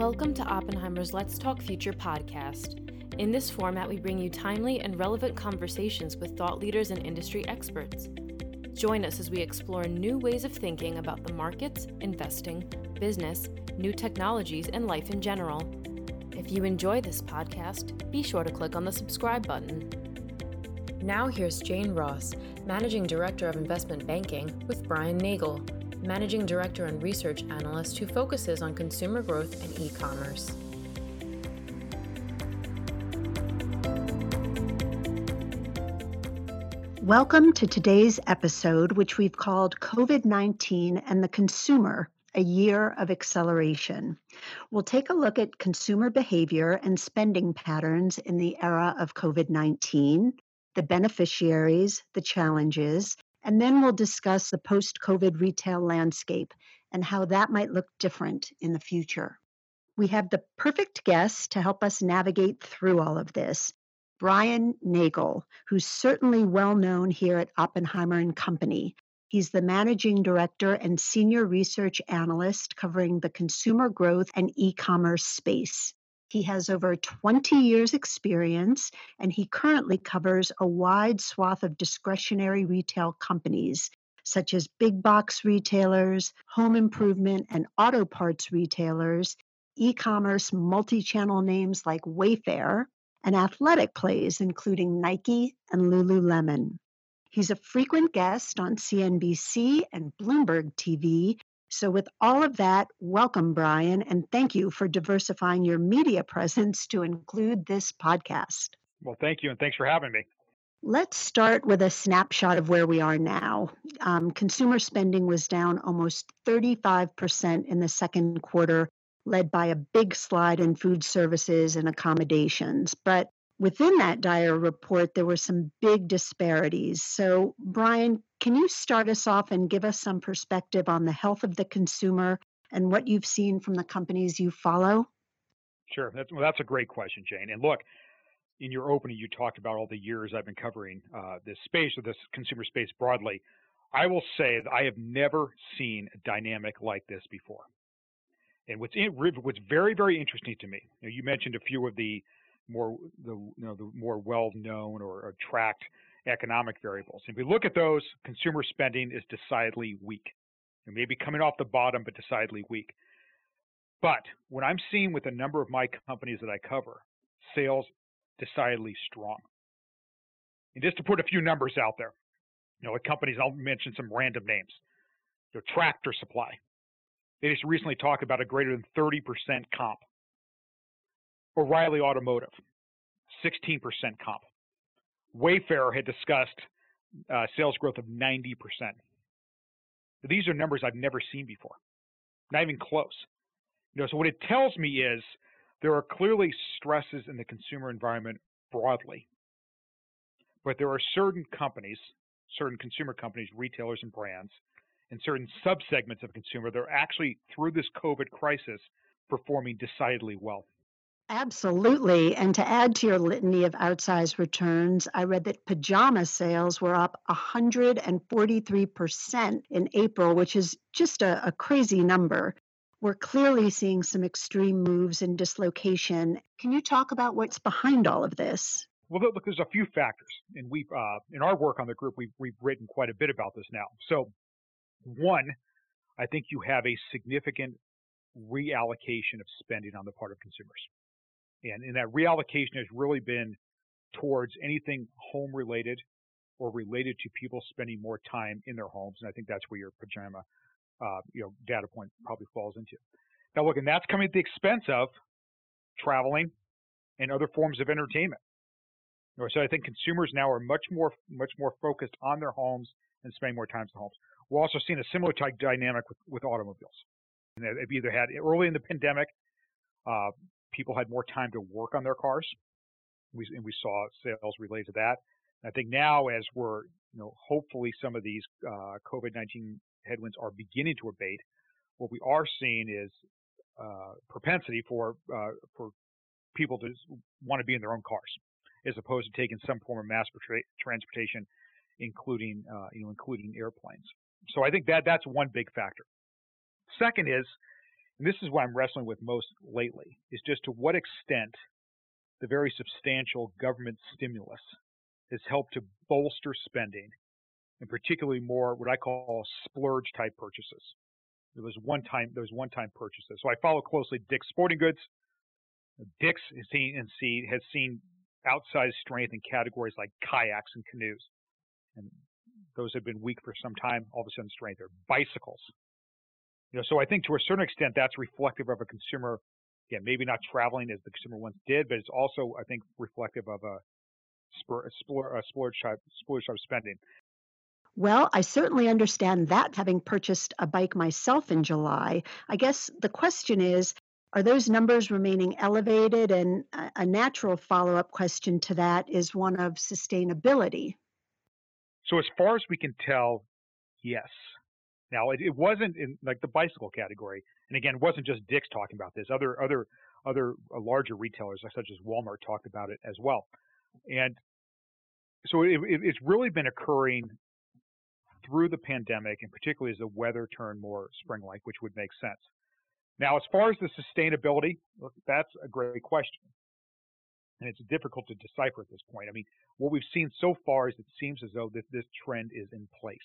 Welcome to Oppenheimer's Let's Talk Future podcast. In this format, we bring you timely and relevant conversations with thought leaders and industry experts. Join us as we explore new ways of thinking about the markets, investing, business, new technologies, and life in general. If you enjoy this podcast, be sure to click on the subscribe button. Now, here's Jane Ross, Managing Director of Investment Banking, with Brian Nagel, Managing Director and Research Analyst who focuses on consumer growth and e commerce. Welcome to today's episode, which we've called COVID 19 and the Consumer A Year of Acceleration. We'll take a look at consumer behavior and spending patterns in the era of COVID 19, the beneficiaries, the challenges, and then we'll discuss the post COVID retail landscape and how that might look different in the future. We have the perfect guest to help us navigate through all of this. Brian Nagel, who's certainly well known here at Oppenheimer and Company. He's the managing director and senior research analyst covering the consumer growth and e commerce space. He has over 20 years' experience, and he currently covers a wide swath of discretionary retail companies, such as big box retailers, home improvement and auto parts retailers, e commerce multi channel names like Wayfair, and athletic plays, including Nike and Lululemon. He's a frequent guest on CNBC and Bloomberg TV so, with all of that, welcome, Brian, and thank you for diversifying your media presence to include this podcast. Well, thank you, and thanks for having me. Let's start with a snapshot of where we are now. Um, consumer spending was down almost 35% in the second quarter, led by a big slide in food services and accommodations. But within that dire report, there were some big disparities. So, Brian, can you start us off and give us some perspective on the health of the consumer and what you've seen from the companies you follow? Sure. That's, well, that's a great question, Jane. And look, in your opening, you talked about all the years I've been covering uh, this space or this consumer space broadly. I will say that I have never seen a dynamic like this before. And what's in, what's very very interesting to me. You, know, you mentioned a few of the more the you know the more well known or, or tracked economic variables. If we look at those, consumer spending is decidedly weak. It may be coming off the bottom, but decidedly weak. But what I'm seeing with a number of my companies that I cover, sales decidedly strong. And just to put a few numbers out there, you know, companies, I'll mention some random names. Tractor Supply. They just recently talked about a greater than 30% comp. O'Reilly Automotive, 16% comp. Wayfair had discussed uh, sales growth of 90%. These are numbers I've never seen before, not even close. You know, so what it tells me is there are clearly stresses in the consumer environment broadly, but there are certain companies, certain consumer companies, retailers and brands, and certain subsegments of consumer that are actually through this COVID crisis performing decidedly well. Absolutely. And to add to your litany of outsized returns, I read that pajama sales were up 143% in April, which is just a, a crazy number. We're clearly seeing some extreme moves in dislocation. Can you talk about what's behind all of this? Well, look, there's a few factors, and we've uh, in our work on the group, we've we've written quite a bit about this now. So, one, I think you have a significant reallocation of spending on the part of consumers. And, and that reallocation has really been towards anything home related or related to people spending more time in their homes. And I think that's where your pajama, uh, you know, data point probably falls into. Now, look, and that's coming at the expense of traveling and other forms of entertainment. So I think consumers now are much more much more focused on their homes and spending more time in homes. We're also seeing a similar type dynamic with, with automobiles. And they've either had early in the pandemic, uh, people had more time to work on their cars. We, and we saw sales related to that. I think now, as we're, you know, hopefully some of these uh, COVID-19 headwinds are beginning to abate, what we are seeing is uh, propensity for uh, for people to want to be in their own cars, as opposed to taking some form of mass transportation, including uh, you know including airplanes. So I think that that's one big factor. Second is and this is what I'm wrestling with most lately, is just to what extent the very substantial government stimulus has helped to bolster spending, and particularly more what I call splurge type purchases. There was one time there was one time purchases. So I follow closely Dick's Sporting Goods. Dick's has seen and has seen outsized strength in categories like kayaks and canoes, and those have been weak for some time. All of a sudden, strength. There bicycles. You know, so I think to a certain extent that's reflective of a consumer, again, maybe not traveling as the consumer once did, but it's also I think reflective of a, spur, a, splur, a splurge type splurge type spending. Well, I certainly understand that having purchased a bike myself in July. I guess the question is are those numbers remaining elevated? And a natural follow up question to that is one of sustainability. So, as far as we can tell, yes. Now, it, it wasn't in like the bicycle category, and again, it wasn't just Dick's talking about this. Other other other uh, larger retailers, such as Walmart, talked about it as well. And so, it, it, it's really been occurring through the pandemic, and particularly as the weather turned more spring-like, which would make sense. Now, as far as the sustainability, that's a great question. And it's difficult to decipher at this point. I mean, what we've seen so far is it seems as though this, this trend is in place,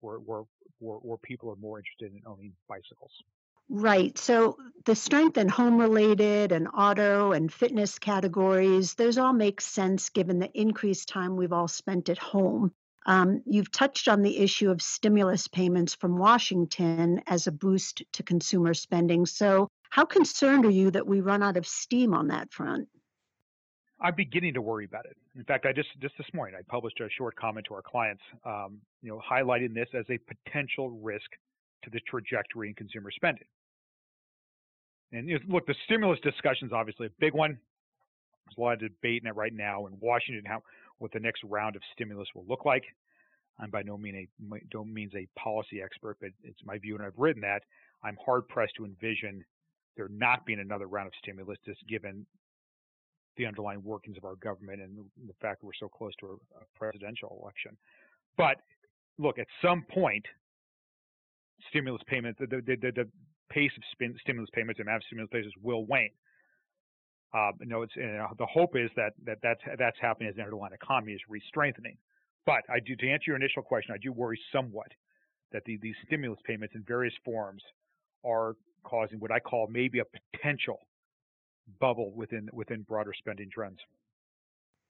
where, where, where, where people are more interested in owning bicycles. Right. So the strength and home related and auto and fitness categories, those all make sense given the increased time we've all spent at home. Um, you've touched on the issue of stimulus payments from Washington as a boost to consumer spending. So, how concerned are you that we run out of steam on that front? I'm beginning to worry about it. In fact, I just just this morning I published a short comment to our clients, um, you know, highlighting this as a potential risk to the trajectory in consumer spending. And you know, look, the stimulus discussion is obviously a big one. There's a lot of debate in it right now in Washington how what the next round of stimulus will look like. I'm by no means a don't means a policy expert, but it's my view, and I've written that I'm hard pressed to envision there not being another round of stimulus, just given the underlying workings of our government and the fact that we're so close to a, a presidential election. But look, at some point, stimulus payments, the, the, the, the pace of spin, stimulus payments and massive stimulus payments will wane. Uh, no, it's uh, the hope is that, that that's that's happening as the underlying economy is re-strengthening. But I do to answer your initial question, I do worry somewhat that the, these stimulus payments in various forms are causing what I call maybe a potential bubble within within broader spending trends.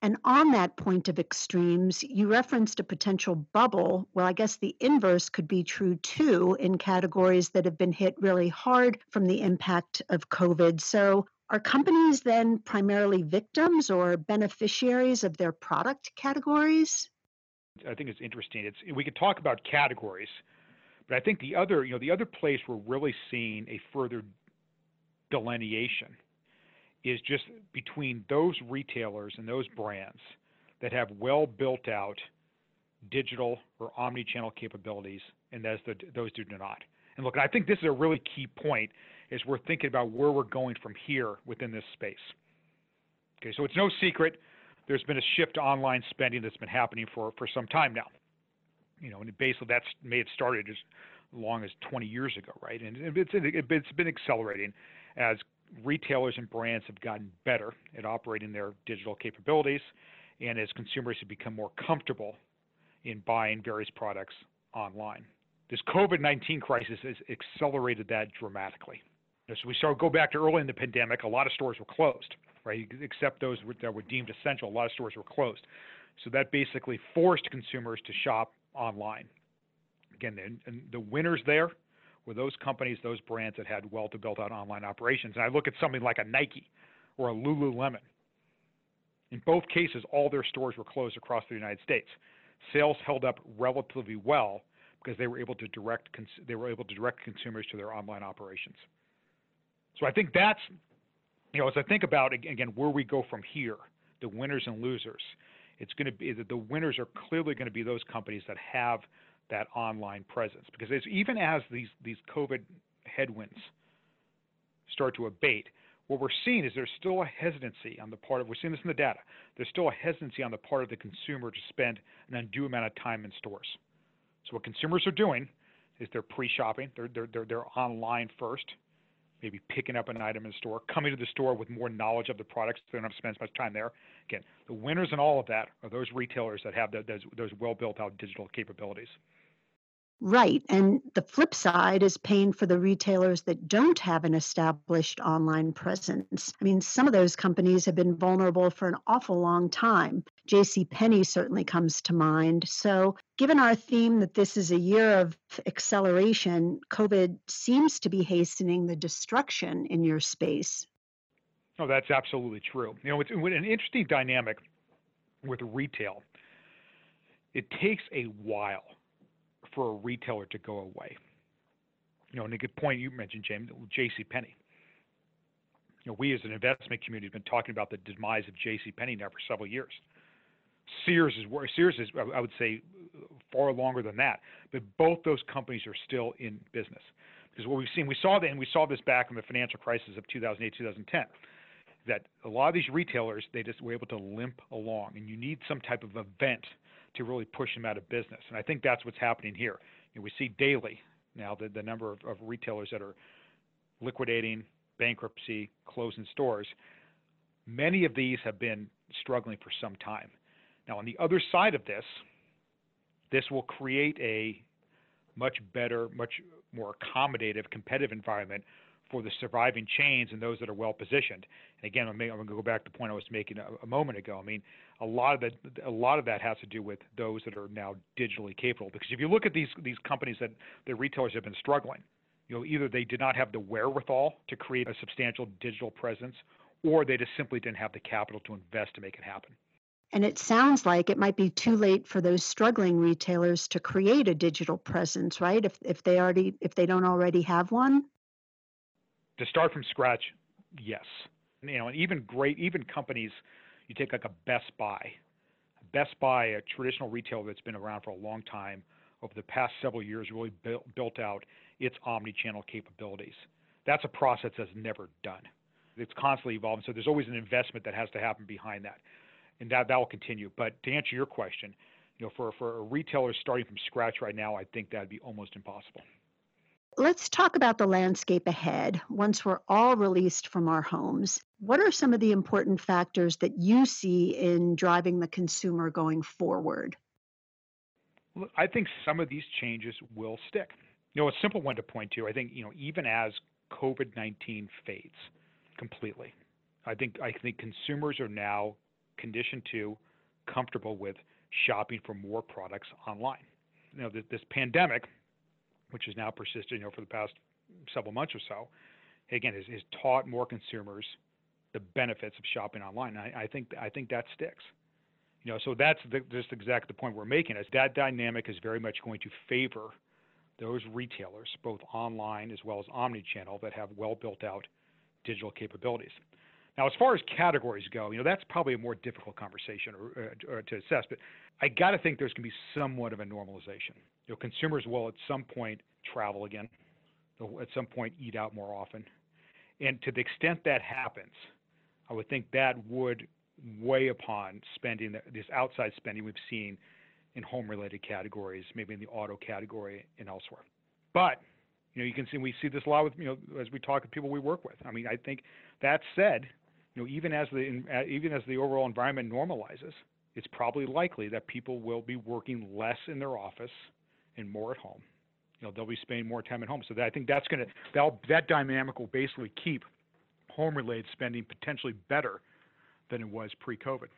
And on that point of extremes, you referenced a potential bubble. Well, I guess the inverse could be true too in categories that have been hit really hard from the impact of COVID. So, are companies then primarily victims or beneficiaries of their product categories? I think it's interesting. It's we could talk about categories, but I think the other, you know, the other place we're really seeing a further delineation is just between those retailers and those brands that have well built out digital or omni-channel capabilities, and those those do not. And look, I think this is a really key point is we're thinking about where we're going from here within this space. Okay, so it's no secret there's been a shift to online spending that's been happening for, for some time now. You know, and basically that's may have started as long as 20 years ago, right? And it's, it's been accelerating as retailers and brands have gotten better at operating their digital capabilities and as consumers have become more comfortable in buying various products online. This COVID 19 crisis has accelerated that dramatically. So we saw go back to early in the pandemic, a lot of stores were closed, right? Except those that were deemed essential, a lot of stores were closed. So that basically forced consumers to shop online. Again, and the winners there were those companies, those brands that had well to build out online operations. And I look at something like a Nike or a Lululemon. In both cases, all their stores were closed across the United States. Sales held up relatively well because they were able to direct they were able to direct consumers to their online operations. So I think that's, you know, as I think about again where we go from here, the winners and losers, it's going to be that the winners are clearly going to be those companies that have that online presence because even as these these COVID headwinds start to abate, what we're seeing is there's still a hesitancy on the part of we're seeing this in the data. There's still a hesitancy on the part of the consumer to spend an undue amount of time in stores. So what consumers are doing is they're pre-shopping, they're they're they're, they're online first, maybe picking up an item in the store, coming to the store with more knowledge of the products. They don't have to spend as much time there. Again, the winners in all of that are those retailers that have the, those, those well built out digital capabilities. Right. And the flip side is paying for the retailers that don't have an established online presence. I mean, some of those companies have been vulnerable for an awful long time. J.C. Penney certainly comes to mind. So, given our theme that this is a year of acceleration, COVID seems to be hastening the destruction in your space. Oh, that's absolutely true. You know, it's an interesting dynamic with retail. It takes a while for a retailer to go away. You know, and a good point you mentioned, James, J.C. Penney. You know, we as an investment community have been talking about the demise of J.C. Penney now for several years. Sears is Sears is I would say far longer than that, but both those companies are still in business. Because what we've seen, we saw that, and we saw this back in the financial crisis of 2008, 2010, that a lot of these retailers they just were able to limp along, and you need some type of event to really push them out of business. And I think that's what's happening here. You know, we see daily now the, the number of, of retailers that are liquidating, bankruptcy, closing stores. Many of these have been struggling for some time. Now, on the other side of this, this will create a much better, much more accommodative, competitive environment for the surviving chains and those that are well positioned. And again, I'm, going to go back to the point I was making a, a, moment ago. I mean, a lot of that, a lot of that has to do with those that are now digitally capable. Because if you look at these these companies that the retailers have been struggling, you know, either they did not have the wherewithal to create a substantial digital presence, or they just simply didn't have the capital to invest to make it happen. And it sounds like it might be too late for those struggling retailers to create a digital presence, right? If if they already if they don't already have one to start from scratch, yes. You know, and even great, even companies, you take like a Best Buy. Best Buy, a traditional retailer that's been around for a long time, over the past several years, really built, built out its omni-channel capabilities. That's a process that's never done. It's constantly evolving, so there's always an investment that has to happen behind that, and that that will continue. But to answer your question, you know, for for a retailer starting from scratch right now, I think that'd be almost impossible. Let's talk about the landscape ahead once we're all released from our homes. What are some of the important factors that you see in driving the consumer going forward? I think some of these changes will stick. You know, a simple one to point to, I think, you know, even as COVID 19 fades completely, I think I think consumers are now conditioned to, comfortable with shopping for more products online. You know, this, this pandemic which has now persisted, you know, for the past several months or so, again, has, has taught more consumers the benefits of shopping online. I, I think I think that sticks. You know, so that's the, just exactly the point we're making. Is that dynamic is very much going to favor those retailers, both online as well as omni-channel, that have well built out digital capabilities. Now, as far as categories go, you know that's probably a more difficult conversation or, or to assess. But I got to think there's going to be somewhat of a normalization. You know, consumers will at some point travel again. They'll at some point eat out more often, and to the extent that happens, I would think that would weigh upon spending this outside spending we've seen in home-related categories, maybe in the auto category and elsewhere. But you know, you can see we see this a lot with you know as we talk to people we work with. I mean, I think that said, know, even as the uh, even as the overall environment normalizes, it's probably likely that people will be working less in their office and more at home. You know, they'll be spending more time at home. So that, I think that's going to that that dynamic will basically keep home-related spending potentially better than it was pre-COVID.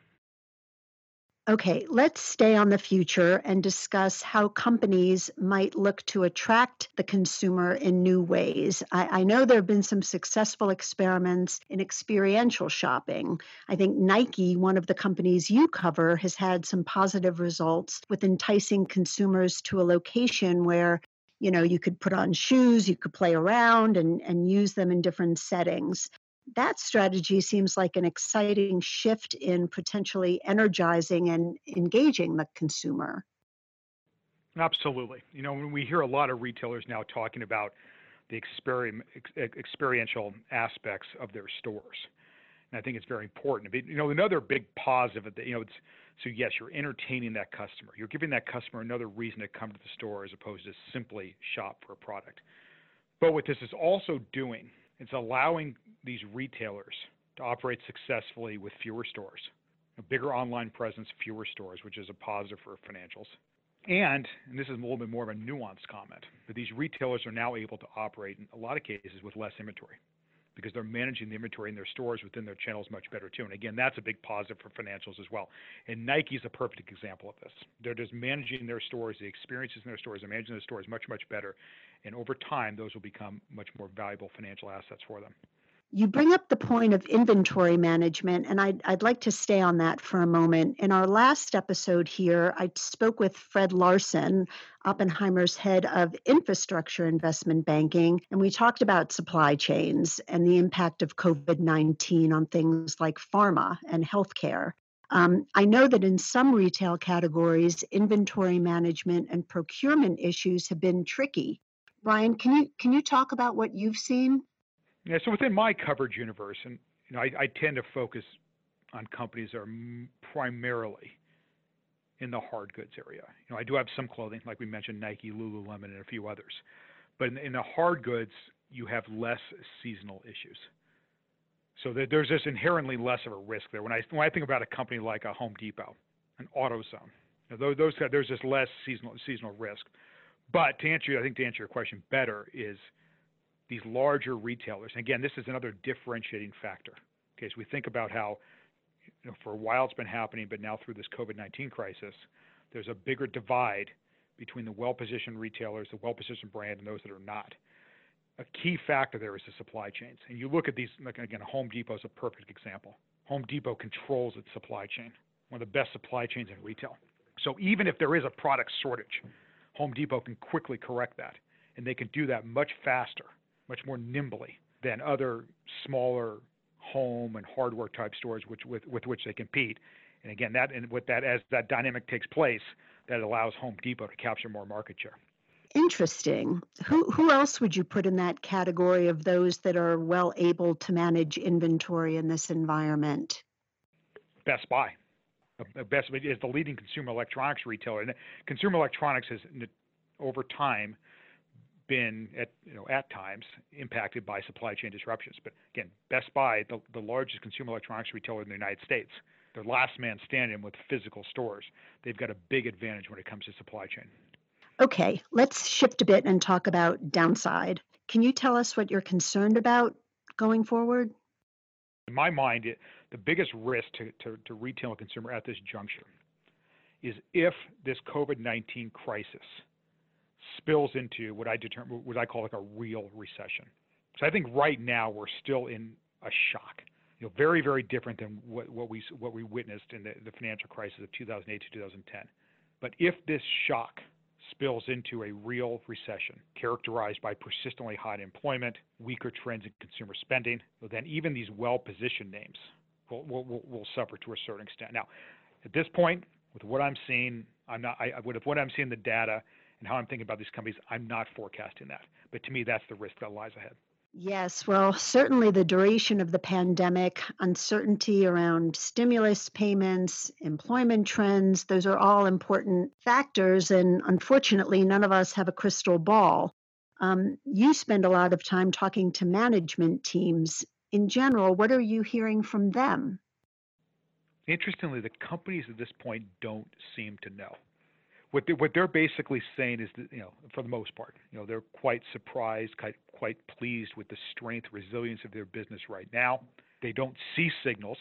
Okay, let's stay on the future and discuss how companies might look to attract the consumer in new ways. I, I, know there have been some successful experiments in experiential shopping. I think Nike, one of the companies you cover, has had some positive results with enticing consumers to a location where you know you could put on shoes you could play around and, and use them in different settings that strategy seems like an exciting shift in potentially energizing and engaging the consumer. Absolutely. You know, when we hear a lot of retailers now talking about the experiential aspects of their stores. And I think it's very important. You know, another big positive that, you know, it's so yes, you're entertaining that customer. You're giving that customer another reason to come to the store as opposed to simply shop for a product. But what this is also doing It's allowing these retailers to operate successfully with fewer stores, a bigger online presence, fewer stores, which is a positive for financials. And, and this is a little bit more of a nuanced comment, but these retailers are now able to operate in a lot of cases with less inventory because they're managing the inventory in their stores within their channels much better too. And again, that's a big positive for financials as well. And Nike is a perfect example of this. They're just managing their stores, the experiences in their stores, they're managing their stores much, much better. And over time, those will become much more valuable financial assets for them. You bring up the point of inventory management, and I'd, I'd like to stay on that for a moment. In our last episode here, I spoke with Fred Larson, Oppenheimer's head of infrastructure investment banking, and we talked about supply chains and the impact of COVID 19 on things like pharma and healthcare. Um, I know that in some retail categories, inventory management and procurement issues have been tricky. Brian, can you can you talk about what you've seen? Yeah, so within my coverage universe, and you know, I, I tend to focus on companies that are primarily in the hard goods area. You know, I do have some clothing, like we mentioned, Nike, Lululemon, and a few others. But in, in the hard goods, you have less seasonal issues. So there's just inherently less of a risk there. When I when I think about a company like a Home Depot, an AutoZone, you know, those, those there's just less seasonal seasonal risk. But to answer, I think to answer your question better is these larger retailers. And again, this is another differentiating factor. Okay, so we think about how you know, for a while it's been happening, but now through this COVID-19 crisis, there's a bigger divide between the well-positioned retailers, the well-positioned brand, and those that are not. A key factor there is the supply chains. And you look at these, again, Home Depot is a perfect example. Home Depot controls its supply chain, one of the best supply chains in retail. So even if there is a product shortage, Home Depot can quickly correct that, and they can do that much faster much more nimbly than other smaller home and hardware type stores which, with, with which they compete. And again, that and with that as that dynamic takes place, that allows Home Depot to capture more market share. Interesting. Who who else would you put in that category of those that are well able to manage inventory in this environment? Best Buy. Best is the leading consumer electronics retailer, and consumer electronics has over time been at you know at times impacted by supply chain disruptions. But again, Best Buy, the, the largest consumer electronics retailer in the United States, they're last man standing with physical stores. They've got a big advantage when it comes to supply chain. Okay, let's shift a bit and talk about downside. Can you tell us what you're concerned about going forward? In my mind, it, the biggest risk to, to, to retail and consumer at this juncture is if this COVID 19 crisis spills into what I determine what I call like a real recession. So I think right now we're still in a shock. You know, very very different than what, what we what we witnessed in the, the financial crisis of 2008 to 2010. But if this shock spills into a real recession characterized by persistently high employment, weaker trends in consumer spending, then even these well-positioned names will, will, will, suffer to a certain extent. Now, at this point, with what I'm seeing, I'm not. I, with what I'm seeing the data, and how I'm thinking about these companies, I'm not forecasting that. But to me, that's the risk that lies ahead. Yes, well, certainly the duration of the pandemic, uncertainty around stimulus payments, employment trends, those are all important factors. And unfortunately, none of us have a crystal ball. Um, you spend a lot of time talking to management teams. In general, what are you hearing from them? Interestingly, the companies at this point don't seem to know. What they, what they're basically saying is that you know for the most part you know they're quite surprised quite quite pleased with the strength resilience of their business right now. They don't see signals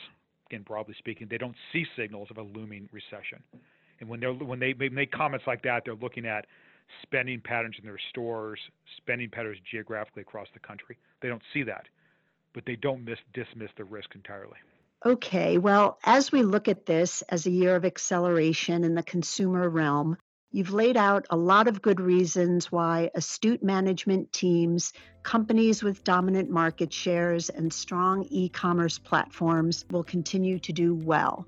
again broadly speaking they don't see signals of a looming recession. And when they're when they make comments like that they're looking at spending patterns in their stores spending patterns geographically across the country. They don't see that but they don't miss, dismiss the risk entirely Okay, well, as we look at this as a year of acceleration in the consumer realm, you've laid out a lot of good reasons why astute management teams, companies with dominant market shares, and strong e commerce platforms will continue to do well.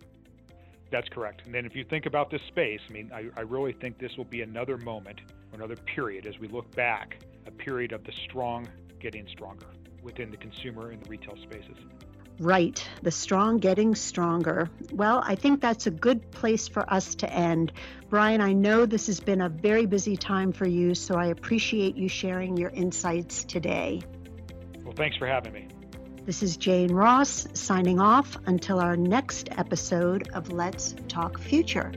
That's correct. And then if you think about this space, I mean, I, I really think this will be another moment, another period as we look back, a period of the strong getting stronger within the consumer and the retail spaces. Right, the strong getting stronger. Well, I think that's a good place for us to end. Brian, I know this has been a very busy time for you, so I appreciate you sharing your insights today. Well, Well, thanks for having me. This is Jane Ross signing off until our next episode of Let's Talk Future.